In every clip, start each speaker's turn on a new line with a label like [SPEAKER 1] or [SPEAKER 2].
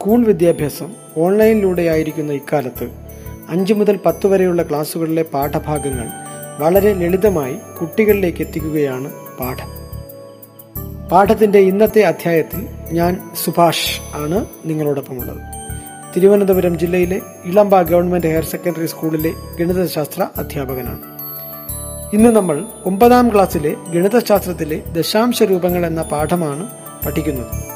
[SPEAKER 1] School വിദ്യാഭ്യാസം ഓൺലൈനിലൂടെ ഓൺലൈനിലൂടെയായിരിക്കുന്ന ഇക്കാലത്ത് അഞ്ച് മുതൽ പത്ത് വരെയുള്ള ക്ലാസ്സുകളിലെ പാഠഭാഗങ്ങൾ വളരെ ലളിതമായി കുട്ടികളിലേക്ക് എത്തിക്കുകയാണ് പാഠം. പാഠത്തിന്റെ ഇന്നത്തെ അധ്യായത്തിൽ ഞാൻ സുഭാഷ് ആണ് നിങ്ങളോടൊപ്പമുള്ളത്. തിരുവനന്തപുരം ജില്ലയിലെ ഇളമ്പ ഗവൺമെന്റ് ഹയർ സെക്കൻഡറി സ്കൂളിലെ ഗണിതശാസ്ത്ര അധ്യാപകനാണ്. ഇന്ന് നമ്മൾ ഒമ്പതാം ക്ലാസ്സിലെ ഗണിതശാസ്ത്രത്തിലെ ദശാംശ രൂപങ്ങൾ എന്ന പാഠമാണ് പഠിക്കുന്നത്.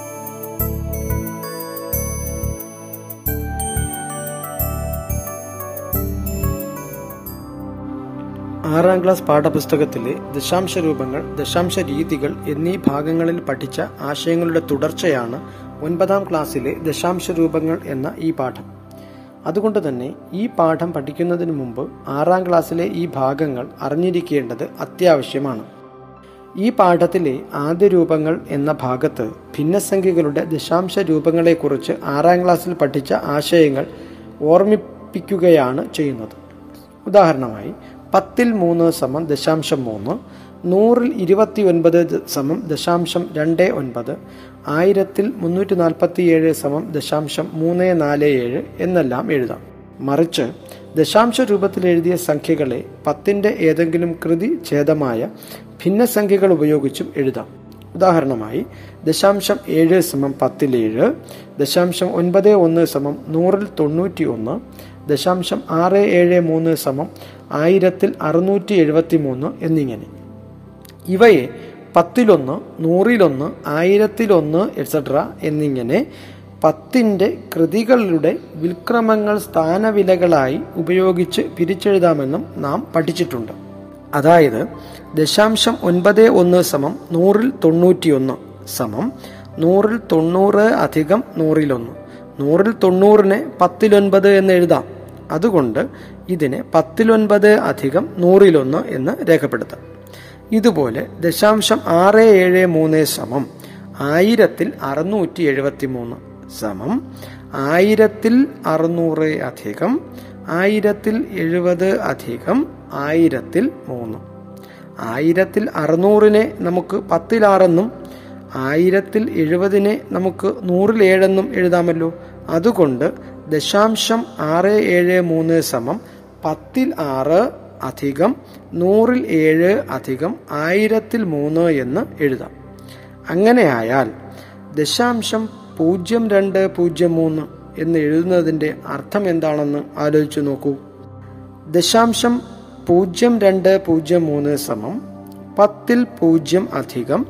[SPEAKER 1] ആറാം ക്ലാസ് പാഠപുസ്തകത്തിലെ ദശാംശ രൂപങ്ങൾ ദശാംശ രീതികൾ എന്നീ ഭാഗങ്ങളിൽ പഠിച്ച ആശയങ്ങളുടെ തുടർച്ചയാണ് ഒൻപതാം ക്ലാസ്സിലെ ദശാംശ രൂപങ്ങൾ എന്ന ഈ പാഠം. അതുകൊണ്ട് തന്നെ ഈ പാഠം പഠിക്കുന്നതിന് മുമ്പ് ആറാം ക്ലാസ്സിലെ ഈ ഭാഗങ്ങൾ അറിഞ്ഞിരിക്കേണ്ടത് അത്യാവശ്യമാണ്. ഈ പാഠത്തിലെ ആദ്യ രൂപങ്ങൾ എന്ന ഭാഗത്ത് ഭിന്നസംഖ്യകളുടെ ദശാംശ രൂപങ്ങളെക്കുറിച്ച് ആറാം ക്ലാസ്സിൽ പഠിച്ച ആശയങ്ങൾ ഓർമ്മിപ്പിക്കുകയാണ് ചെയ്യുന്നത്. ഉദാഹരണമായി പത്തിൽ മൂന്ന് സമം ദശാംശം മൂന്ന് നൂറിൽ ഇരുപത്തി ഒൻപത് സമം ദശാംശം രണ്ട് ഒൻപത് ആയിരത്തിൽ മുന്നൂറ്റി നാൽപ്പത്തി ഏഴ് സമം ദശാംശം മൂന്ന് നാല് ഏഴ് എന്നെല്ലാം എഴുതാം. മറിച്ച് ദശാംശ രൂപത്തിൽ എഴുതിയ സംഖ്യകളെ പത്തിന്റെ ഏതെങ്കിലും കൃതി ഛേദമായ ഭിന്നസംഖ്യകൾ ഉപയോഗിച്ചും എഴുതാം. ഉദാഹരണമായി ദശാംശം ഏഴ് സമം പത്തിലേഴ് ദശാംശം ഒൻപത് ഒന്ന് സമം നൂറിൽ തൊണ്ണൂറ്റി ഒന്ന് ദശാംശം ആറ് ഏഴ് മൂന്ന് സമം ആയിരത്തിൽ അറുന്നൂറ്റി എഴുപത്തി മൂന്ന് എന്നിങ്ങനെ. ഇവയെ പത്തിലൊന്ന് നൂറിലൊന്ന് ആയിരത്തിലൊന്ന് എക്സെട്ര എന്നിങ്ങനെ പത്തിന്റെ കൃതികളുടെ വിൽക്രമങ്ങൾ സ്ഥാനവിലകളായി ഉപയോഗിച്ച് പിരിച്ചെഴുതാമെന്നും നാം പഠിച്ചിട്ടുണ്ട്. അതായത് ദശാംശം ഒൻപത് ഒന്ന് സമം നൂറിൽ തൊണ്ണൂറ്റിയൊന്ന് സമം നൂറിൽ തൊണ്ണൂറ് അധികം നൂറിലൊന്ന്. നൂറിൽ തൊണ്ണൂറിനെ പത്തിലൊൻപത് എന്ന് എഴുതാം. അതുകൊണ്ട് ഇതിനെ പത്തിലൊൻപത് അധികം നൂറിലൊന്ന് എന്ന് രേഖപ്പെടുത്താം. ഇതുപോലെ ദശാംശം ആറ് ഏഴ് മൂന്ന് സമം ആയിരത്തിൽ അറുന്നൂറ്റി എഴുപത്തി മൂന്ന് സമം ആയിരത്തിൽ അറുന്നൂറ് അധികം ആയിരത്തിൽ എഴുപത് അധികം ആയിരത്തിൽ മൂന്ന്. ആയിരത്തിൽ അറുന്നൂറിനെ നമുക്ക് പത്തിലാറെന്നും ആയിരത്തിൽ എഴുപതിനെ നമുക്ക് നൂറിൽ ഏഴെന്നും എഴുതാമല്ലോ. അതുകൊണ്ട് ദശാംശം ആറ് ഏഴ് മൂന്ന് സമം പത്തിൽ ആറ് അധികം നൂറിൽ ഏഴ് അധികം ആയിരത്തിൽ മൂന്ന് എന്ന് എഴുതാം. അങ്ങനെയായാൽ ദശാംശം പൂജ്യം രണ്ട് പൂജ്യം മൂന്ന് എന്ന് എഴുതുന്നതിന്റെ അർത്ഥം എന്താണെന്ന് ആലോചിച്ചു നോക്കൂ. ദശാംശം പൂജ്യം രണ്ട് പൂജ്യം മൂന്ന് സമം പത്തിൽ പൂജ്യം അധികം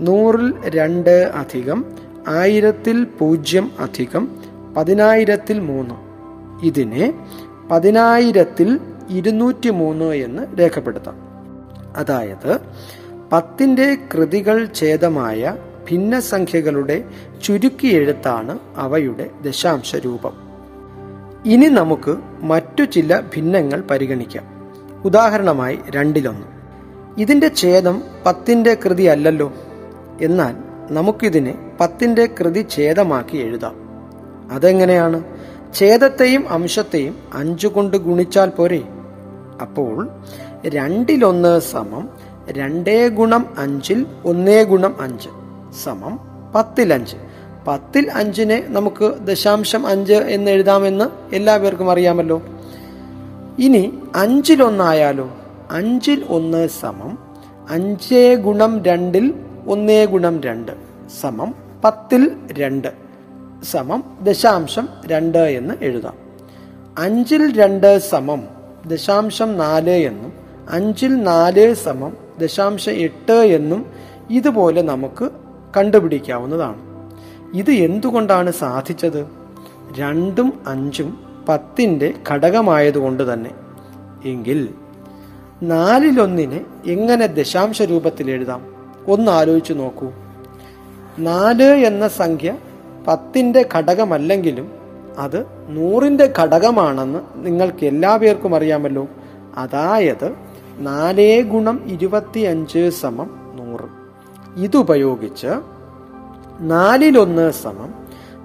[SPEAKER 1] നൂറിൽ രണ്ട് അധികം ആയിരത്തിൽ പൂജ്യം അധികം പതിനായിരത്തിൽ മൂന്ന്. ഇതിനെ പതിനായിരത്തിൽ ഇരുന്നൂറ്റി മൂന്ന് എന്ന് രേഖപ്പെടുത്താം. അതായത് പത്തിന്റെ കൃതികൾ ഛേദമായ ഭിന്നസംഖ്യകളുടെ ചുരുക്കിയെഴുത്താണ് അവയുടെ ദശാംശ രൂപം ഇനി നമുക്ക് മറ്റു ചില ഭിന്നങ്ങൾ പരിഗണിക്കാം. ഉദാഹരണമായി രണ്ടിലൊന്ന്. ഇതിന്റെ ഛേദം പത്തിന്റെ കൃതി അല്ലല്ലോ. എന്നാൽ നമുക്കിതിനെ പത്തിന്റെ കൃതി ഛേദമാക്കി എഴുതാം. അതെങ്ങനെയാണ്? ഛേദത്തെയും അംശത്തെയും അഞ്ചു കൊണ്ട് ഗുണിച്ചാൽ പോരെ. അപ്പോൾ രണ്ടിലൊന്ന് സമം രണ്ടേ ഗുണം അഞ്ചിൽ ഒന്നേ ഗുണം അഞ്ച് സമം പത്തിൽ അഞ്ച്. പത്തിൽ അഞ്ചിനെ നമുക്ക് ദശാംശം അഞ്ച് എന്ന് എഴുതാമെന്ന് എല്ലാവർക്കും അറിയാമല്ലോ. ഇനി അഞ്ചിലൊന്നായാലോ? അഞ്ചിൽ ഒന്ന് സമം അഞ്ചേ ഗുണം രണ്ടിൽ ഒന്നേ ഗുണം രണ്ട് സമം പത്തിൽ രണ്ട്. സമം ദശാംശം രണ്ട് എന്ന് എഴുതാം. അഞ്ചിൽ രണ്ട് സമം ദശാംശം നാല് എന്നും അഞ്ചിൽ നാല് സമം ദശാംശം എട്ട് എന്നും ഇതുപോലെ നമുക്ക് കണ്ടുപിടിക്കാവുന്നതാണ്. ഇത് എന്തുകൊണ്ടാണ് സാധിച്ചത്? രണ്ടും അഞ്ചും പത്തിന്റെ ഘടകമായതുകൊണ്ട് തന്നെ. എങ്കിൽ നാലിലൊന്നിനെ എങ്ങനെ ദശാംശ രൂപത്തിൽ എഴുതാം? ഒന്ന് ആലോചിച്ച് നോക്കൂ. നാല് എന്ന സംഖ്യ പത്തിന്റെ ഘടകമല്ലെങ്കിലും അത് നൂറിന്റെ ഘടകമാണെന്ന് നിങ്ങൾക്ക് എല്ലാ പേർക്കും അറിയാമല്ലോ. അതായത് നാലേ ഗുണം ഇരുപത്തിയഞ്ച് സമം നൂറ്. ഇതുപയോഗിച്ച് നാലിലൊന്ന് സമം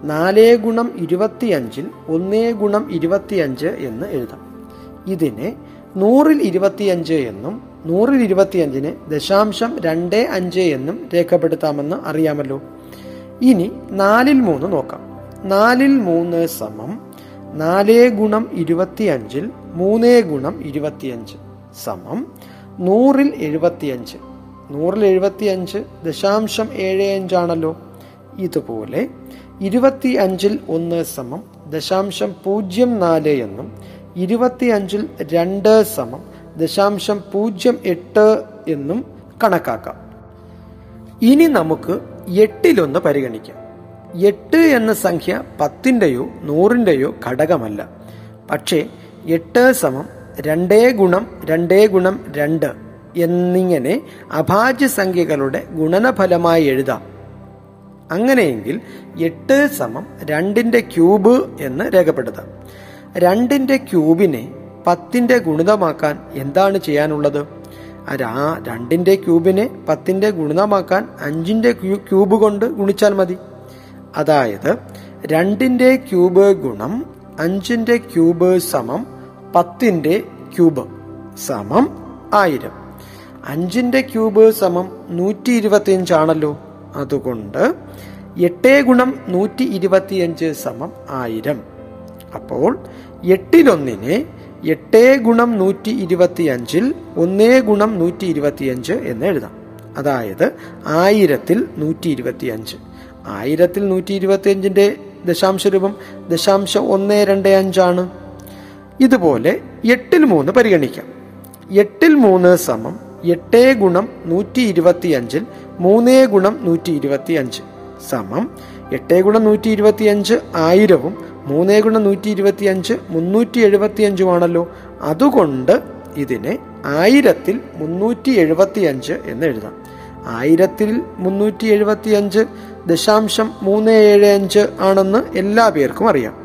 [SPEAKER 1] നാലേ ഗുണം ഇരുപത്തിയഞ്ചിൽ ഒന്നേ ഗുണം ഇരുപത്തിയഞ്ച് എന്ന് എഴുതാം. ഇതിനെ നൂറിൽ ഇരുപത്തിയഞ്ച് എന്നും നൂറിൽ ഇരുപത്തിയഞ്ചിന് ദശാംശം രണ്ട് അഞ്ച് എന്നും രേഖപ്പെടുത്താമെന്ന് അറിയാമല്ലോ. ഇനി നാലിൽ മൂന്ന് നോക്കാം. നാലിൽ മൂന്ന് സമം നാലേ ഗുണം ഇരുപത്തിയഞ്ചിൽ മൂന്നേ ഗുണം ഇരുപത്തിയഞ്ച് സമം നൂറിൽ എഴുപത്തിയഞ്ച്. നൂറിൽ എഴുപത്തിയഞ്ച് ദശാംശം ഏഴ് അഞ്ചാണല്ലോ ഇതുപോലെ ഇരുപത്തി അഞ്ചിൽ ഒന്ന് സമം ദശാംശം പൂജ്യം നാല് എന്നും ഇരുപത്തി അഞ്ചിൽ രണ്ട് സമം ദശാംശം പൂജ്യം എട്ട് എന്നും കണക്കാക്കാം. ഇനി നമുക്ക് എട്ടിലൊന്ന് പരിഗണിക്കാം. എട്ട് എന്ന സംഖ്യ പത്തിന്റെയോ നൂറിന്റെയോ ഘടകമല്ല. പക്ഷേ എട്ട് സമം രണ്ടേ ഗുണം രണ്ടേ ഗുണം രണ്ട് എന്നിങ്ങനെ അഭാജ്യ സംഖ്യകളുടെ ഗുണനഫലമായി എഴുതാം. അങ്ങനെയെങ്കിൽ എട്ട് സമം രണ്ടിന്റെ ക്യൂബ് എന്ന് രേഖപ്പെടുത്താം. രണ്ടിന്റെ ക്യൂബിനെ പത്തിന്റെ ഗുണിതമാക്കാൻ എന്താണ് ചെയ്യാനുള്ളത്? ആ രണ്ടിന്റെ ക്യൂബിനെ പത്തിന്റെ ഗുണിതമാക്കാൻ അഞ്ചിന്റെ ക്യൂബ് കൊണ്ട് ഗുണിച്ചാൽ മതി. അതായത് രണ്ടിന്റെ ക്യൂബ് ഗുണം അഞ്ചിന്റെ ക്യൂബ് സമം പത്തിന്റെ ക്യൂബ് സമം ആയിരം. അഞ്ചിന്റെ ക്യൂബ് സമം നൂറ്റി ഇരുപത്തിയഞ്ചാണല്ലോ അതുകൊണ്ട് എട്ട് ഗുണം നൂറ്റി ഇരുപത്തിയഞ്ച് സമം ആയിരം. അപ്പോൾ എട്ടിലൊന്നിനെ എട്ട് ഗുണം നൂറ്റി ഇരുപത്തിയഞ്ചിൽ ഒന്നേ ഗുണം നൂറ്റി ഇരുപത്തിയഞ്ച് എന്ന് എഴുതാം. അതായത് ആയിരത്തിൽ നൂറ്റി ഇരുപത്തിയഞ്ച്. ആയിരത്തിൽ നൂറ്റി ഇരുപത്തിയഞ്ചിന്റെ ദശാംശ രൂപം ദശാംശം ഒന്ന് രണ്ട് അഞ്ചാണ്. ഇതുപോലെ എട്ടിൽ മൂന്ന് പരിഗണിക്കാം. എട്ടിൽ മൂന്ന് സമം എട്ട് ഗുണം നൂറ്റി ഇരുപത്തിയഞ്ചിൽ മൂന്നേ ഗുണം നൂറ്റി ഇരുപത്തിയഞ്ച് സമം എട്ട് ഗുണം നൂറ്റി ഇരുപത്തിയഞ്ച് ആയിരവും മൂന്നേ ഗുണം നൂറ്റി ഇരുപത്തി അഞ്ച് മുന്നൂറ്റി എഴുപത്തി അഞ്ചുമാണല്ലോ അതുകൊണ്ട് ഇതിനെ ആയിരത്തിൽ മുന്നൂറ്റി എഴുപത്തി അഞ്ച് എന്ന് എഴുതാം. ആയിരത്തിൽ മുന്നൂറ്റി എഴുപത്തി അഞ്ച് ദശാംശം മൂന്ന് ഏഴ് അഞ്ച് ആണെന്ന് എല്ലാ പേർക്കും അറിയാം.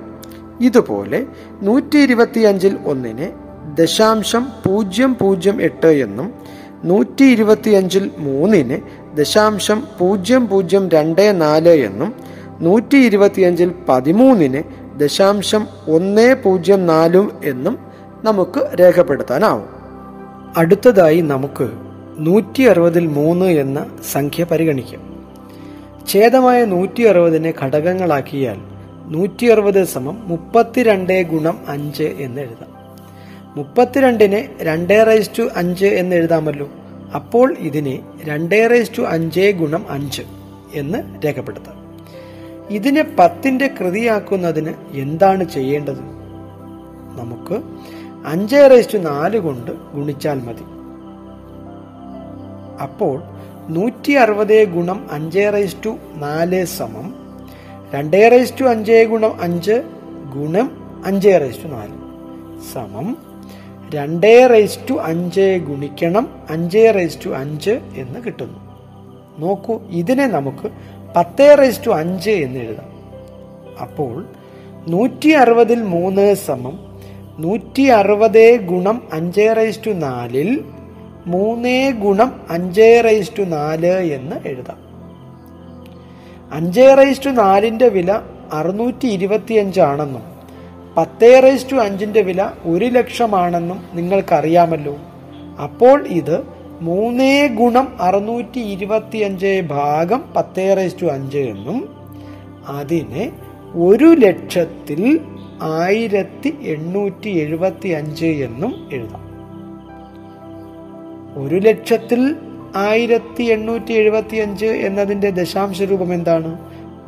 [SPEAKER 1] ഇതുപോലെ നൂറ്റി ഇരുപത്തി അഞ്ചിൽ ഒന്നിനെ ദശാംശം പൂജ്യം പൂജ്യം എട്ട് എന്നും നൂറ്റി ഇരുപത്തി അഞ്ചിൽ മൂന്നിന് ദശാംശം പൂജ്യം പൂജ്യം രണ്ട് നാല് എന്നും നൂറ്റി ഇരുപത്തിയഞ്ചിൽ പതിമൂന്നിന് ദശാംശം ഒന്ന് പൂജ്യം നാലും എന്നും നമുക്ക് രേഖപ്പെടുത്താനാവും. അടുത്തതായി നമുക്ക് നൂറ്റി അറുപതിൽ മൂന്ന് എന്ന സംഖ്യ പരിഗണിക്കാം. ഛേദമായ നൂറ്റി അറുപതിനെ ഘടകങ്ങളാക്കിയാൽ നൂറ്റി അറുപത് സമം മുപ്പത്തിരണ്ട് ഗുണം അഞ്ച് എന്ന് എഴുതാം. മുപ്പത്തിരണ്ടിനെ രണ്ടേ റൈസ് ടു അഞ്ച് എന്ന് എഴുതാമല്ലോ. അപ്പോൾ ഇതിനെ രണ്ടേ റൈസ് ടു അഞ്ച് ഗുണം അഞ്ച് എന്ന് രേഖപ്പെടുത്താം. ഇതിനെ പത്തിന്റെ കൃതിയാക്കുന്നതിന് എന്താണ് ചെയ്യേണ്ടത്? നമുക്ക് അഞ്ച് റേസ്റ്റു നാല് കൊണ്ട് ഗുണിച്ചാൽ മതി. അപ്പോൾ നൂറ്റി അറുപത് ഗുണം അഞ്ച് റേസ്റ്റു നാല് സമം രണ്ടേ റേസ്റ്റു അഞ്ച് ഗുണം അഞ്ച് ഗുണം അഞ്ച് റേസ്റ്റു നാല് സമം രണ്ടേ റേസ്റ്റു അഞ്ച് ഗുണിക്കണം അഞ്ച് റേസ്റ്റു അഞ്ച് എന്ന് കിട്ടുന്നു. നോക്കൂ ഇതിനെ നമുക്ക് പത്തേ റേസ് ടു അഞ്ച് എന്ന് എഴുതാം. അപ്പോൾ നൂറ്റി അറുപതിൽ മൂന്ന് സമം നൂറ്റി അറുപത് ഗുണം അഞ്ച് റൈസ് ടു നാലിൽ മൂന്ന് ഗുണം അഞ്ച് റൈസ് ടു നാല് എന്ന് എഴുതാം. അഞ്ച് റൈസ് ടു നാലിന്റെ വില അറുന്നൂറ്റി ഇരുപത്തിയഞ്ചാണെന്നും പത്തേ റൈസ് ടു അഞ്ചിന്റെ വില ഒരു ലക്ഷമാണെന്നും നിങ്ങൾക്കറിയാമല്ലോ. അപ്പോൾ ഇത് മൂന്നേ ഗുണം അറുന്നൂറ്റി ഇരുപത്തി അഞ്ച് ഭാഗം പത്തേ റൈസ് ടു അഞ്ച് എന്നും അതിനെ ഒരു ലക്ഷത്തിൽ ആയിരത്തി എണ്ണൂറ്റി എഴുപത്തി അഞ്ച് എന്നും എഴുതാം. ഒരു ലക്ഷത്തിൽ ആയിരത്തി എണ്ണൂറ്റി എഴുപത്തി അഞ്ച് എന്നതിന്റെ ദശാംശ രൂപം എന്താണ്?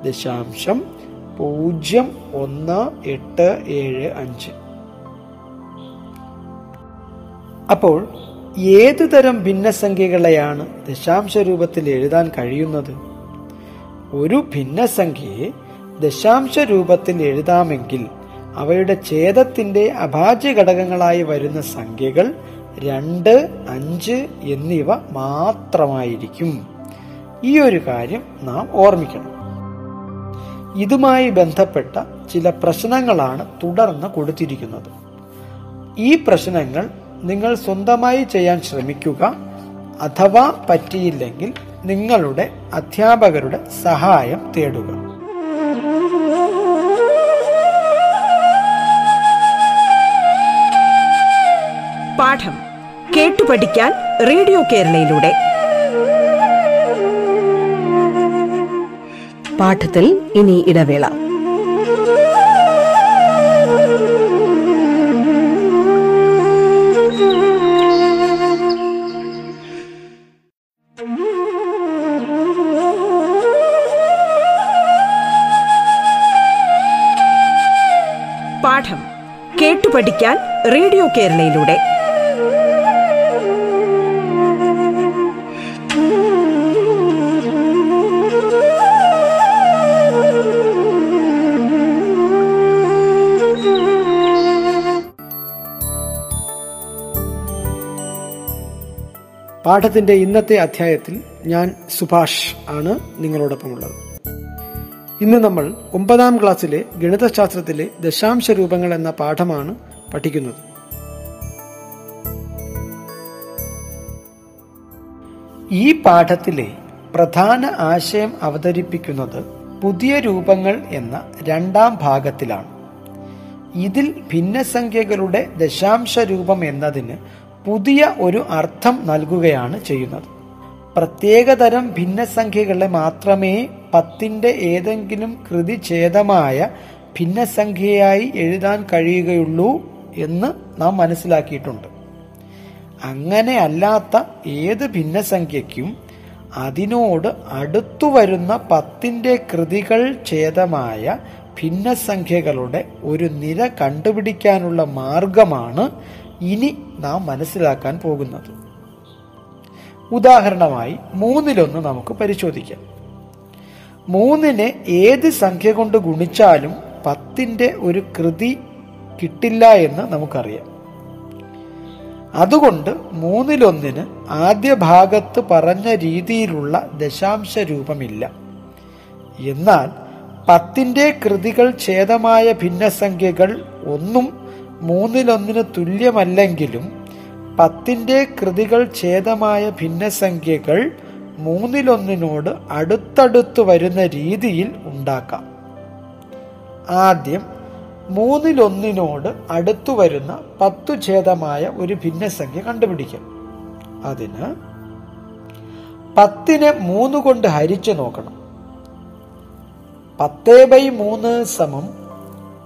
[SPEAKER 1] ദശാംശം പൂജ്യം ഒന്ന് എട്ട് ഏഴ് അഞ്ച്. അപ്പോൾ ഏതു തരം ഭിന്നസംഖ്യകളെയാണ് ദശാംശ രൂപത്തിൽ എഴുതാൻ കഴിയുന്നത്? ഒരു ഭിന്നസംഖ്യയെ ദശാംശ രൂപത്തിൽ എഴുതാമെങ്കിൽ അവയുടെ ഛേദത്തിന്റെ അഭാജ്യ ഘടകങ്ങളായി വരുന്ന സംഖ്യകൾ രണ്ട് അഞ്ച് എന്നിവ മാത്രമായിരിക്കും. ഈ ഒരു കാര്യം നാം ഓർമ്മിക്കണം. ഇതുമായി ബന്ധപ്പെട്ട ചില പ്രശ്നങ്ങളാണ് തുടർന്ന് കൊടുത്തിരിക്കുന്നത്. ഈ പ്രശ്നങ്ങൾ നിങ്ങൾ സ്വന്തമായി ചെയ്യാൻ ശ്രമിക്കുക അഥവാ പറ്റിയില്ലെങ്കിൽ നിങ്ങളുടെ അധ്യാപകരുടെ സഹായം തേടുക.
[SPEAKER 2] പാഠം കേട്ടു പഠിക്കാൻ റേഡിയോ കേരളയിലൂടെ.
[SPEAKER 3] പാഠത്തിൽ ഇനി ഇടവേള.
[SPEAKER 2] പഠിക്കാൻ റേഡിയോ കേരളയിലൂടെ.
[SPEAKER 1] പാഠത്തിന്റെ ഇന്നത്തെ അധ്യായത്തിൽ ഞാൻ സുഭാഷ് ആണ് നിങ്ങളോടൊപ്പമുള്ളത്. ഇന്ന് നമ്മൾ ഒമ്പതാം ക്ലാസ്സിലെ ഗണിതശാസ്ത്രത്തിലെ ദശാംശ രൂപങ്ങൾ എന്ന പാഠമാണ് പഠിക്കുന്നത്. ഈ പാഠത്തിലെ പ്രധാന ആശയം അവതരിപ്പിക്കുന്നത് പുതിയ രൂപങ്ങൾ എന്ന രണ്ടാം ഭാഗത്തിലാണ്. ഇതിൽ ഭിന്നസംഖ്യകളുടെ ദശാംശ രൂപം എന്നതിന് പുതിയ ഒരു അർത്ഥം നൽകുകയാണ് ചെയ്യുന്നത്. പ്രത്യേകതരം ഭിന്നസംഖ്യകളെ മാത്രമേ പത്തിന്റെ ഏതെങ്കിലും കൃതി ഛേദമായ ഭിന്നസംഖ്യയായി എഴുതാൻ കഴിയുകയുള്ളൂ എന്ന് നാം മനസ്സിലാക്കിയിട്ടുണ്ട്. അങ്ങനെ അല്ലാത്ത ഏത് ഭിന്നസംഖ്യയ്ക്കും അതിനോട് അടുത്തു വരുന്ന പത്തിന്റെ കൃതികൾ ഛേദമായ ഭിന്നസംഖ്യകളുടെ ഒരു നിര കണ്ടുപിടിക്കാനുള്ള മാർഗമാണ് ഇനി നാം മനസ്സിലാക്കാൻ പോകുന്നത്. ഉദാഹരണമായി മൂന്നിലൊന്ന് നമുക്ക് പരിശോധിക്കാം. മൂന്നിനെ ഏത് സംഖ്യ കൊണ്ട് ഗുണിച്ചാലും പത്തിന്റെ ഒരു കൃതി കിട്ടില്ല എന്ന് നമുക്കറിയാം. അതുകൊണ്ട് മൂന്നിലൊന്നിന് ആദ്യ ഭാഗത്ത് പറഞ്ഞ രീതിയിലുള്ള ദശാംശ രൂപമില്ല. എന്നാൽ പത്തിന്റെ കൃതികൾ ഛേദമായ ഭിന്നസംഖ്യകൾ ഒന്നും മൂന്നിലൊന്നിന് തുല്യമല്ലെങ്കിലും പത്തിന്റെ കൃതികൾ ഛേദമായ ഭിന്നസംഖ്യകൾ മൂന്നിലൊന്നിനോട് അടുത്തടുത്ത് വരുന്ന രീതിയിൽ ഉണ്ടാക്കാം. ആദ്യം മൂന്നിലൊന്നിനോട് അടുത്തു വരുന്ന പത്തു ഛേദമായ ഒരു ഭിന്നസംഖ്യ കണ്ടുപിടിക്കാം. അതിന് പത്തിനെ മൂന്ന് കൊണ്ട് ഹരിച്ചു നോക്കണം. പത്തേ ബൈ മൂന്ന് സമം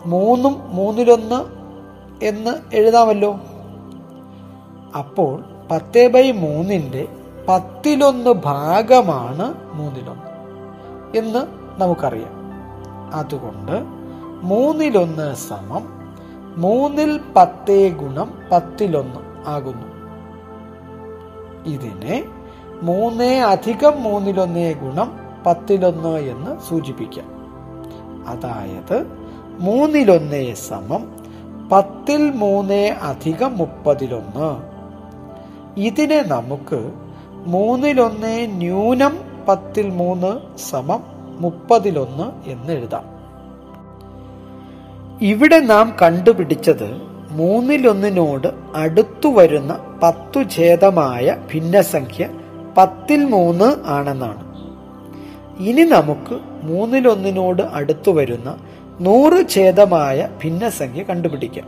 [SPEAKER 1] മൂന്നും മൂന്നിലൊന്ന് എന്ന് എഴുതാമല്ലോ? അപ്പോൾ പത്തേ ബൈ മൂന്നിന്റെ പത്തിലൊന്ന് ഭാഗമാണ് മൂന്നിലൊന്ന് എന്ന് നമുക്കറിയാം. അതുകൊണ്ട് മൂന്നിലൊന്ന് സമം മൂന്നിൽ പത്തേ ഗുണം പത്തിലൊന്ന് ആകുന്നു. ഇതിനെ മൂന്നേ അധികം മൂന്നിലൊന്നേ ഗുണം പത്തിലൊന്ന് എന്ന് സൂചിപ്പിക്കാം. അതായത് മൂന്നിലൊന്നേ സമം പത്തിൽ മൂന്നേ അധികം മുപ്പതിലൊന്ന്. ഇതിനെ നമുക്ക് മൂന്നിലൊന്ന് ന്യൂനം പത്തിൽ മൂന്ന് സമം മുപ്പതിലൊന്ന് എന്ന് എഴുതാം. ഇവിടെ നാം കണ്ടുപിടിച്ചത് മൂന്നിലൊന്നിനോട് അടുത്തു വരുന്ന പത്തു ഛേദമായ ഭിന്നസംഖ്യ പത്തിൽ മൂന്ന് ആണെന്നാണ്. ഇനി നമുക്ക് മൂന്നിലൊന്നിനോട് അടുത്തു വരുന്ന നൂറ് ഛേദമായ ഭിന്നസംഖ്യ കണ്ടുപിടിക്കാം.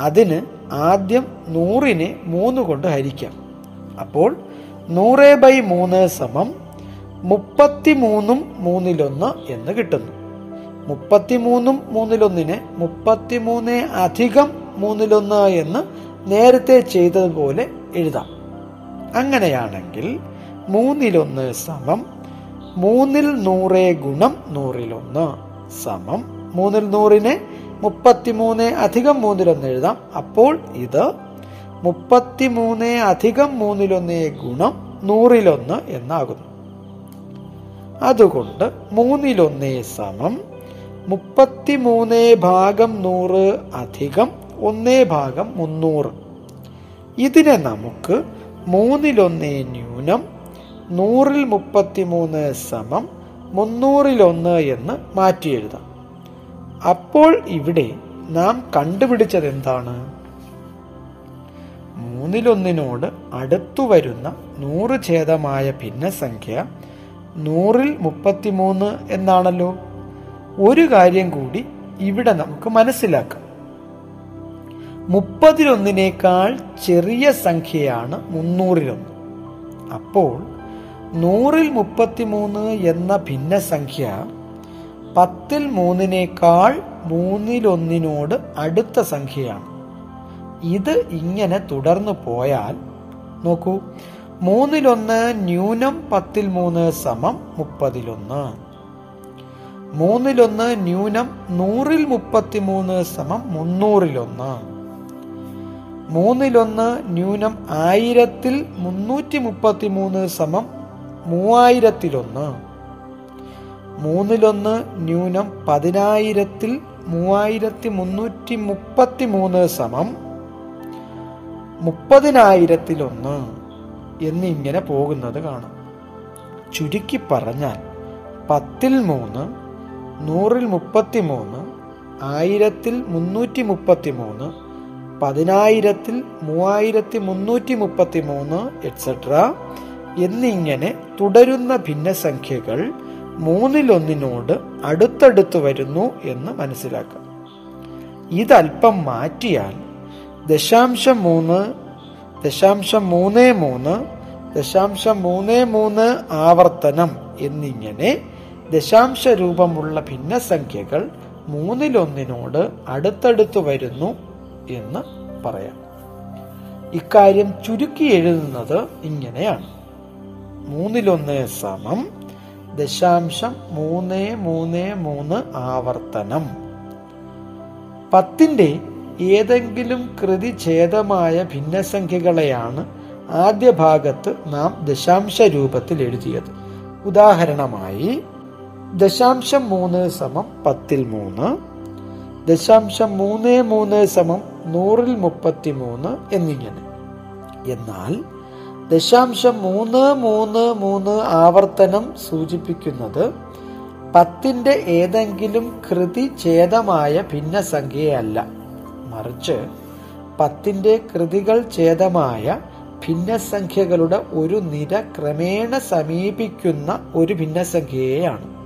[SPEAKER 1] അതിന് ആദ്യം നൂറിനെ മൂന്ന് കൊണ്ട് ഹരിക്കാം. അപ്പോൾ നൂറ് ബൈ മൂന്ന് സമം മുപ്പത്തി മൂന്നും മൂന്നിലൊന്ന് എന്ന് കിട്ടുന്നു. മുപ്പത്തിമൂന്നും മൂന്നിലൊന്നിനെ മുപ്പത്തിമൂന്ന് അധികം മൂന്നിലൊന്ന് എന്ന് നേരത്തെ ചെയ്തതുപോലെ എഴുതാം. അങ്ങനെയാണെങ്കിൽ മൂന്നിലൊന്ന് സമം മൂന്നിൽ നൂറ് ഗുണം നൂറിലൊന്ന് സമം മൂന്നിൽ നൂറിനെ മുപ്പത്തിമൂന്ന് അധികം മൂന്നിലൊന്ന് എഴുതാം. അപ്പോൾ ഇത് മുപ്പത്തിമൂന്ന് അധികം മൂന്നിലൊന്ന് ഗുണം നൂറിലൊന്ന് എന്നാകുന്നു. അതുകൊണ്ട് മൂന്നിലൊന്ന് സമം മുപ്പത്തിമൂന്ന് ഭാഗം നൂറ് അധികം ഒന്നേ ഭാഗം മുന്നൂറ്. ഇതിനെ നമുക്ക് മൂന്നിലൊന്ന് ന്യൂനം നൂറിൽ മുപ്പത്തിമൂന്ന് സമം മുന്നൂറിലൊന്ന് എന്ന് മാറ്റി എഴുതാം. അപ്പോൾ ഇവിടെ നാം കണ്ടുപിടിച്ചത് എന്താണ് മൂന്നിലൊന്നിനോട് അടുത്തു വരുന്ന നൂറ് ഛേദമായ ഭിന്നസംഖ്യ നൂറിൽ മുപ്പത്തിമൂന്ന് എന്നാണല്ലോ. ഒരു കാര്യം കൂടി ഇവിടെ നമുക്ക് മനസ്സിലാക്കാം. മുപ്പതിലൊന്നിനേക്കാൾ ചെറിയ സംഖ്യയാണ് മുന്നൂറിലൊന്ന്. അപ്പോൾ നൂറിൽ മുപ്പത്തിമൂന്ന് എന്ന ഭിന്നസംഖ്യ പത്തിൽ മൂന്നിനേക്കാൾ മൂന്നിലൊന്നിനോട് അടുത്ത സംഖ്യയാണ്. ഇത് ഇങ്ങനെ തുടർന്നു പോയാൽ നോക്കൂ മൂന്നിലൊന്ന് ന്യൂനം പത്തിൽ മൂന്ന് സമം മുപ്പതിലൊന്ന്. മൂന്നിലൊന്ന് ന്യൂനം നൂറിൽ മുപ്പത്തി മൂന്ന് സമം മുന്നൂറിലൊന്ന്. മൂന്നിലൊന്ന് ന്യൂനം ആയിരത്തിൽ മുന്നൂറ്റി മുപ്പത്തി മൂന്ന് സമം മൂവായിരത്തിലൊന്ന്. മൂന്നിലൊന്ന് ന്യൂനം പതിനായിരത്തിൽ മൂവായിരത്തി മുന്നൂറ്റി മുപ്പത്തി മൂന്ന് സമം മുപ്പതിനായിരത്തിലൊന്ന് എന്നിങ്ങനെ പോകുന്നത് കാണാം. ചുരുക്കി പറഞ്ഞാൽ പത്തിൽ മൂന്ന് നൂറിൽ മുപ്പത്തി മൂന്ന് ആയിരത്തിൽ മുന്നൂറ്റി മുപ്പത്തി മൂന്ന് പതിനായിരത്തിൽ മൂവായിരത്തി മുന്നൂറ്റി മുപ്പത്തി മൂന്ന് എക്സെട്ര എന്നിങ്ങനെ തുടരുന്ന ഭിന്നസംഖ്യകൾ മൂന്നിലൊന്നിനോട് അടുത്തടുത്ത് വരുന്നു എന്ന് മനസ്സിലാക്കാം. ഇതല്പം മാറ്റിയാൽ ദശാംശം മൂന്ന് ദശാംശം മൂന്ന് മൂന്ന് ദശാംശം മൂന്ന് മൂന്ന് ആവർത്തനം എന്നിങ്ങനെ ദശാംശ രൂപമുള്ള ഭിന്നസംഖ്യകൾ മൂന്നിലൊന്നിനോട് അടുത്തടുത്ത് വരുന്നു എന്ന് പറയാം. ഇക്കാര്യം ചുരുക്കി എഴുതുന്നത് ഇങ്ങനെയാണ്. മൂന്നിലൊന്ന് സമം ദശാംശം മൂന്ന് മൂന്ന് മൂന്ന് ആവർത്തനം. പത്തിന്റെ ഏതെങ്കിലും കൃതി ഛേദമായ ഭിന്നസംഖ്യകളെയാണ് ആദ്യ ഭാഗത്ത് നാം ദശാംശ രൂപത്തിൽ എഴുതിയത്. ഉദാഹരണമായി ദശാംശം മൂന്ന് സമം പത്തിൽ മൂന്ന് ദശാംശം മൂന്ന് മൂന്ന് സമം നൂറിൽ മുപ്പത്തി മൂന്ന് എന്നിങ്ങനെ. എന്നാൽ ദശാംശം മൂന്ന് മൂന്ന് മൂന്ന് ആവർത്തനം സൂചിപ്പിക്കുന്നത് പത്തിന്റെ ഏതെങ്കിലും കൃതി ഛേദമായ ഭിന്നസംഖ്യയല്ല. മറിച്ച് പത്തിന്റെ കൃതികൾ ഛേദമായ ഭിന്നസംഖ്യകളുടെ ഒരു നിര ക്രമേണ സമീപിക്കുന്ന ഒരു ഭിന്നസംഖ്യയെയാണ്.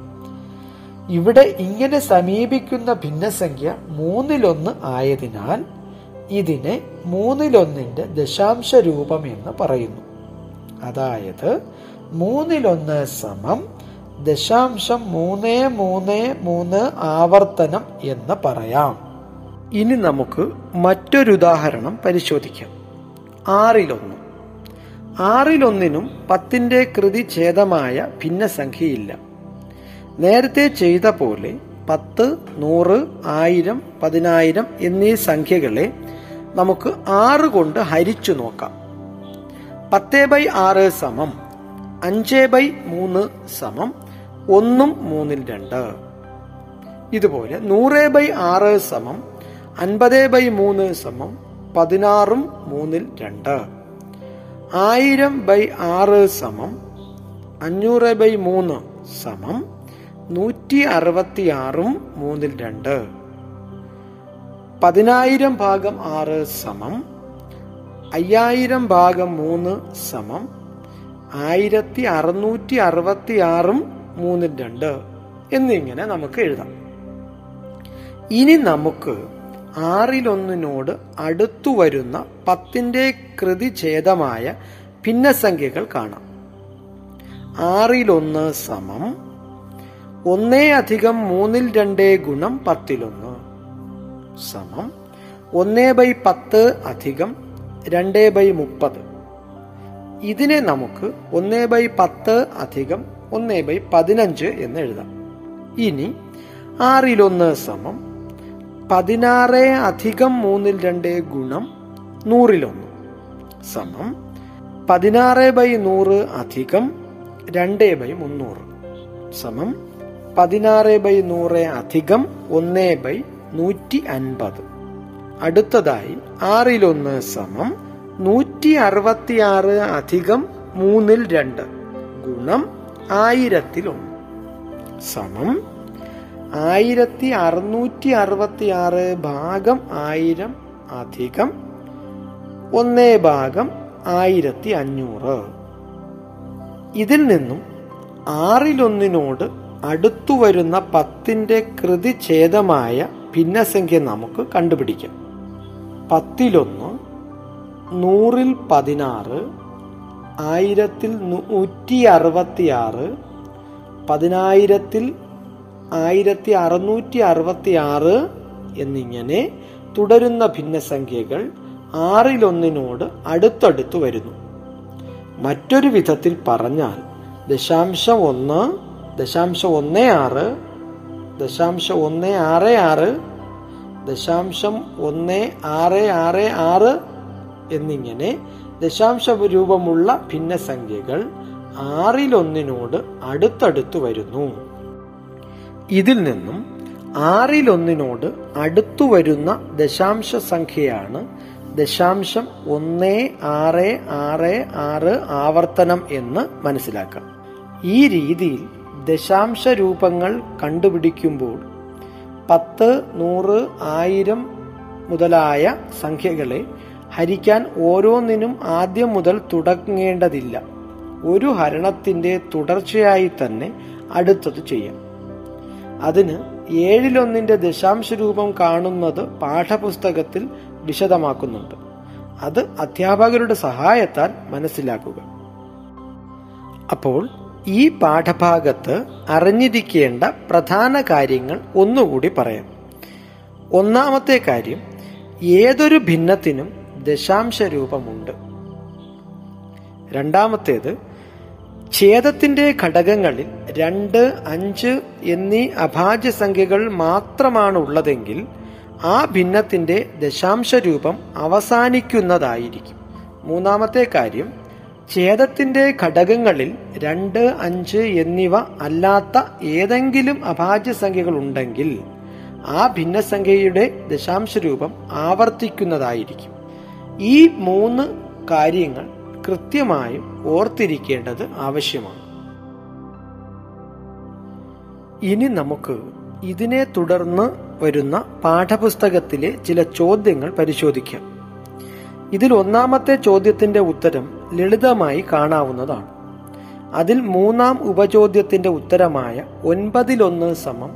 [SPEAKER 1] ഇവിടെ ഇങ്ങനെ സമീപിക്കുന്ന ഭിന്നസംഖ്യ മൂന്നിലൊന്ന് ആയതിനാൽ ഇതിനെ മൂന്നിലൊന്നിന്റെ ദശാംശ രൂപം എന്ന് പറയുന്നു. അതായത് മൂന്നിലൊന്ന് സമം ദശാംശം മൂന്ന് മൂന്ന് മൂന്ന് ആവർത്തനം എന്ന് പറയാം. ഇനി നമുക്ക് മറ്റൊരു ഉദാഹരണം പരിശോധിക്കാം. ആറിലൊന്ന്. ആറിലൊന്നിനും പത്തിന്റെ കൃതി ഛേദമായ ഭിന്നസംഖ്യയില്ല. നേരത്തെ ചെയ്ത പോലെ പത്ത് നൂറ് ആയിരം പതിനായിരം എന്നീ സംഖ്യകളെ നമുക്ക് ആറ് കൊണ്ട് ഹരിച്ചു നോക്കാം. പത്ത് ബൈ ആറ് സമം അഞ്ച് ബൈ മൂന്ന് സമം ഒന്നും മൂന്നിൽ രണ്ട്. ഇതുപോലെ നൂറ് ബൈ ആറ് സമം അൻപത് ബൈ മൂന്ന് സമം പതിനാറും മൂന്നിൽ രണ്ട്. ആയിരം ബൈ ആറ് സമം അഞ്ഞൂറ് ബൈ മൂന്ന് സമം നൂറ്റി അറുപത്തി ആറും മൂന്നിൽ രണ്ട്. പതിനായിരം ഭാഗം ആറ് സമം അയ്യായിരം ഭാഗം മൂന്ന് സമം ആയിരത്തി അറുന്നൂറ്റി അറുപത്തി ആറും മൂന്നിൽ രണ്ട് എന്നിങ്ങനെ നമുക്ക് എഴുതാം. ഇനി നമുക്ക് ആറിലൊന്നിനോട് അടുത്തു വരുന്ന പത്തിന്റെ കൃതി ഛേദമായ ഭിന്നസംഖ്യകൾ കാണാം. ആറിലൊന്ന് സമം ഒന്നേ അധികം മൂന്നിൽ രണ്ടേ ഗുണം പത്തിലൊന്ന് സമം ഒന്നേ ബൈ പത്ത് അധികം രണ്ട് ബൈ മുപ്പത്. ഇതിനെ നമുക്ക് ഒന്ന് ബൈ പത്ത് അധികം ഒന്ന് ബൈ പതിനഞ്ച് എന്ന് എഴുതാം. ഇനി ആറിലൊന്ന് സമം പതിനാറ് അധികം മൂന്നിൽ രണ്ട് ഗുണം നൂറിലൊന്ന് സമം പതിനാറ് ബൈ നൂറ് അധികം രണ്ട് ബൈ മുന്നൂറ് സമം പതിനാറ് ബൈ നൂറ് അധികം ഒന്ന് ബൈ നൂറ്റി അൻപത്. അടുത്തതായി ആറിലൊന്ന് സമം നൂറ്റി അറുപത്തിയാറ് അധികം മൂന്നിൽ രണ്ട് ഗുണം ആയിരത്തിൽ ഒന്ന് സമം ആയിരത്തി അറുന്നൂറ്റി അറുപത്തി ആറ് ഭാഗം ആയിരം അധികം ഒന്നേ ഭാഗം ആയിരത്തി അഞ്ഞൂറ് ഇതിൽ നിന്നും ആറിലൊന്നിനോട് അടുത്തു വരുന്ന പത്തിന്റെ കൃതി ഛേദമായ ഭിന്നസംഖ്യ നമുക്ക് കണ്ടുപിടിക്കാം. പത്തിലൊന്ന് നൂറിൽ പതിനാറ് ആയിരത്തിൽ നൂറ്റി അറുപത്തിയാറ് പതിനായിരത്തിൽ ആയിരത്തി അറുന്നൂറ്റി അറുപത്തി ആറ് എന്നിങ്ങനെ തുടരുന്ന ഭിന്നസംഖ്യകൾ ആറിലൊന്നിനോട് അടുത്തടുത്ത് വരുന്നു. മറ്റൊരു വിധത്തിൽ പറഞ്ഞാൽ ദശാംശം ഒന്ന് ദശാംശം ഒന്ന് ആറ് ദശാംശം ഒന്ന് ആറ് ആറ് ദശാംശം ഒന്ന് ആറ് ആറ് ആറ് എന്നിങ്ങനെ ദശാംശ രൂപമുള്ള ഭിന്നസംഖ്യകൾ ആറിലൊന്നിനോട് അടുത്തടുത്ത് വരുന്നു. ഇതിൽ നിന്നും ആറിലൊന്നിനോട് അടുത്തു വരുന്ന ദശാംശ സംഖ്യയാണ് ദശാംശം ഒന്ന് ആറ് ആറ് ആറ് ആവർത്തനം എന്ന് മനസ്സിലാക്കാം. ഈ രീതിയിൽ ദശാംശ രൂപങ്ങൾ കണ്ടുപിടിക്കുമ്പോൾ പത്ത് നൂറ് ആയിരം മുതലായ സംഖ്യകളെ ഹരിക്കാൻ ഓരോന്നിനും ആദ്യം മുതൽ തുടങ്ങേണ്ടതില്ല. ഒരു ഹരണത്തിന്റെ തുടർച്ചയായി തന്നെ അടുത്തത് ചെയ്യാം. അതിന് ഏഴിലൊന്നിന്റെ ദശാംശ രൂപം കാണുന്നത് പാഠപുസ്തകത്തിൽ വിശദമാക്കുന്നുണ്ട്. അത് അധ്യാപകരുടെ സഹായത്താൽ മനസ്സിലാക്കുക. അപ്പോൾ ഈ പാഠഭാഗത്ത് അറിഞ്ഞിരിക്കേണ്ട പ്രധാന കാര്യങ്ങൾ ഒന്നുകൂടി പറയാം. ഒന്നാമത്തെ കാര്യം ഏതൊരു ഭിന്നത്തിനും ദശാംശ രൂപമുണ്ട് രണ്ടാമത്തേത് ഛേദത്തിന്റെ ഘടകങ്ങളിൽ രണ്ട് അഞ്ച് എന്നീ അഭാജ്യ സംഖ്യകൾ മാത്രമാണ് ഉള്ളതെങ്കിൽ ആ ഭിന്നത്തിന്റെ ദശാംശ രൂപം അവസാനിക്കുന്നതായിരിക്കും. മൂന്നാമത്തെ കാര്യം ഛേദത്തിന്റെ ഘടകങ്ങളിൽ രണ്ട് അഞ്ച് എന്നിവ അല്ലാത്ത ഏതെങ്കിലും അഭാജ്യ സംഖ്യകൾ ഉണ്ടെങ്കിൽ ആ ഭിന്നസംഖ്യയുടെ ദശാംശ രൂപം ആവർത്തിക്കുന്നതായിരിക്കും. ഈ മൂന്ന് കാര്യങ്ങൾ കൃത്യമായും ഓർത്തിരിക്കേണ്ടത് ആവശ്യമാണ്. ഇനി നമുക്ക് ഇതിനെ തുടർന്ന് വരുന്ന പാഠപുസ്തകത്തിലെ ചില ചോദ്യങ്ങൾ പരിശോധിക്കാം. ഇതിൽ ഒന്നാമത്തെ ചോദ്യത്തിന്റെ ഉത്തരം ലളിതമായി കാണാവുന്നതാണ്. അതിൽ മൂന്നാം ഉപചോദ്യത്തിന്റെ ഉത്തരമായ ഒൻപതിലൊന്ന് സമം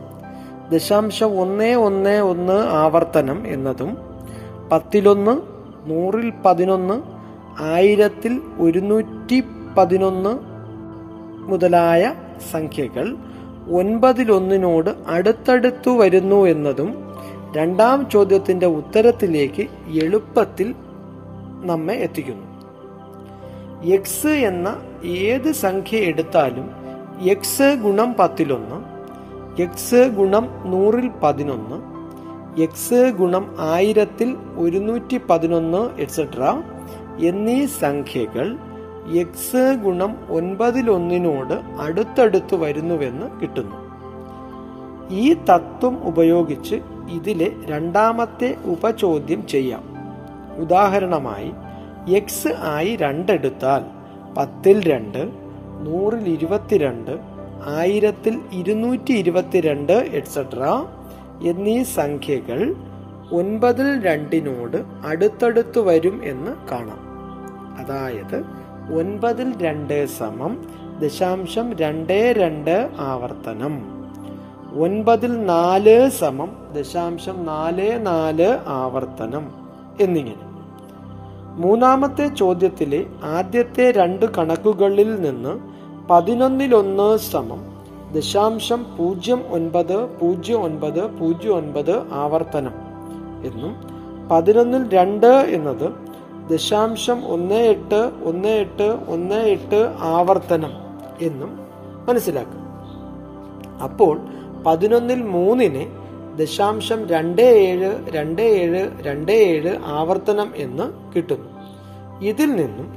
[SPEAKER 1] ദശാംശം ഒന്ന് ഒന്ന് ഒന്ന് ആവർത്തനം എന്നതും പത്തിലൊന്ന് നൂറിൽ പതിനൊന്ന് ആയിരത്തിൽ ഒരുന്നൂറ്റി പതിനൊന്ന് മുതലായ സംഖ്യകൾ ഒൻപതിലൊന്നിനോട് അടുത്തടുത്തു വരുന്നു എന്നതും രണ്ടാം ചോദ്യത്തിന്റെ ഉത്തരത്തിലേക്ക് എളുപ്പത്തിൽ നമ്മെ എത്തിക്കുന്നു. എക്സ് എന്ന ഏത് സംഖ്യ എടുത്താലും എക്സ് ഗുണം പത്തിലൊന്ന് എക്സ് ഗുണം നൂറിൽ പതിനൊന്ന് എക്സ് ഗുണം ആയിരത്തിൽ ഒരുന്നൂറ്റി പതിനൊന്ന് എക്സെട്ര എന്നീ സംഖ്യകൾ എക്സ് ഗുണം ഒൻപതിലൊന്നിനോട് അടുത്തടുത്ത് വരുന്നുവെന്ന് കിട്ടുന്നു. ഈ തത്വം ഉപയോഗിച്ച് ഇതിലെ രണ്ടാമത്തെ ഉപചോദ്യം ചെയ്യാം. ഉദാഹരണമായി എക്സ് ആയി രണ്ടെടുത്താൽ പത്തിൽ രണ്ട് നൂറിൽ ഇരുപത്തിരണ്ട് ആയിരത്തിൽ ഇരുന്നൂറ്റി ഇരുപത്തിരണ്ട് എക്സെട്ര എന്നീ സംഖ്യകൾ ഒൻപതിൽ രണ്ടിനോട് അടുത്തടുത്ത് വരും എന്ന് കാണാം. അതായത് ഒൻപതിൽ രണ്ട് സമം ദശാംശം രണ്ട് രണ്ട് ആവർത്തനം. ഒൻപതിൽ നാല് സമം ദശാംശം നാല് നാല് ആവർത്തനം. എന്നിങ്ങനെ. മൂന്നാമത്തെ ചോദ്യത്തിലെ ആദ്യത്തെ രണ്ട് കണക്കുകളിൽ നിന്ന് പതിനൊന്നിലൊന്ന് സമം ദശാംശം പൂജ്യം ഒൻപത് പൂജ്യം ഒൻപത് പൂജ്യം ഒൻപത് ആവർത്തനം എന്നും പതിനൊന്നിൽ രണ്ട് എന്നത് ദശാംശം ഒന്ന് എട്ട് ഒന്ന് എട്ട് ഒന്ന് എട്ട് ആവർത്തനം എന്നും മനസ്സിലാക്കും അപ്പോൾ പതിനൊന്നിൽ മൂന്നിനെ ദശാംശം രണ്ട് ഏഴ് രണ്ട് ഏഴ് രണ്ട് ഏഴ് ആവർത്തനം എന്ന് കിട്ടുന്നു. ഇതിൽ നിന്നും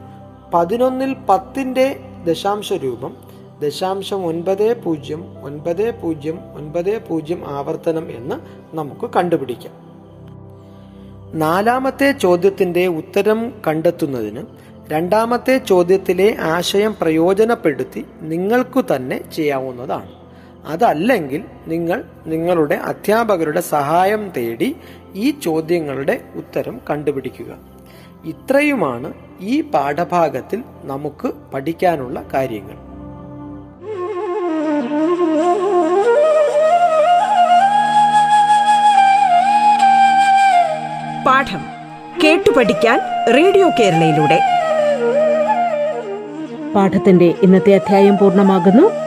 [SPEAKER 1] പതിനൊന്നിൽ പത്തിന്റെ ദശാംശ രൂപം ദശാംശം ഒൻപത് പൂജ്യം ഒൻപത് പൂജ്യം ഒൻപത് പൂജ്യം ആവർത്തനം എന്ന് നമുക്ക് കണ്ടുപിടിക്കാം. നാലാമത്തെ ചോദ്യത്തിന്റെ ഉത്തരം കണ്ടെത്തുന്നതിന് രണ്ടാമത്തെ ചോദ്യത്തിലെ ആശയം പ്രയോജനപ്പെടുത്തി നിങ്ങൾക്കു തന്നെ ചെയ്യാവുന്നതാണ്. അതല്ലെങ്കിൽ നിങ്ങൾ നിങ്ങളുടെ അധ്യാപകരുടെ സഹായം തേടി ഈ ചോദ്യങ്ങളുടെ ഉത്തരം കണ്ടുപിടിക്കുക. ഇത്രയുമാണ് ഈ പാഠഭാഗത്തിൽ നമുക്ക് പഠിക്കാനുള്ള കാര്യങ്ങൾ.
[SPEAKER 2] പാഠം കേട്ടു പഠിക്കാൻ റേഡിയോ കേരളയിലൂടെ.
[SPEAKER 3] പാഠത്തിന്റെ ഇന്നത്തെ അധ്യായം പൂർണമാകുന്നു.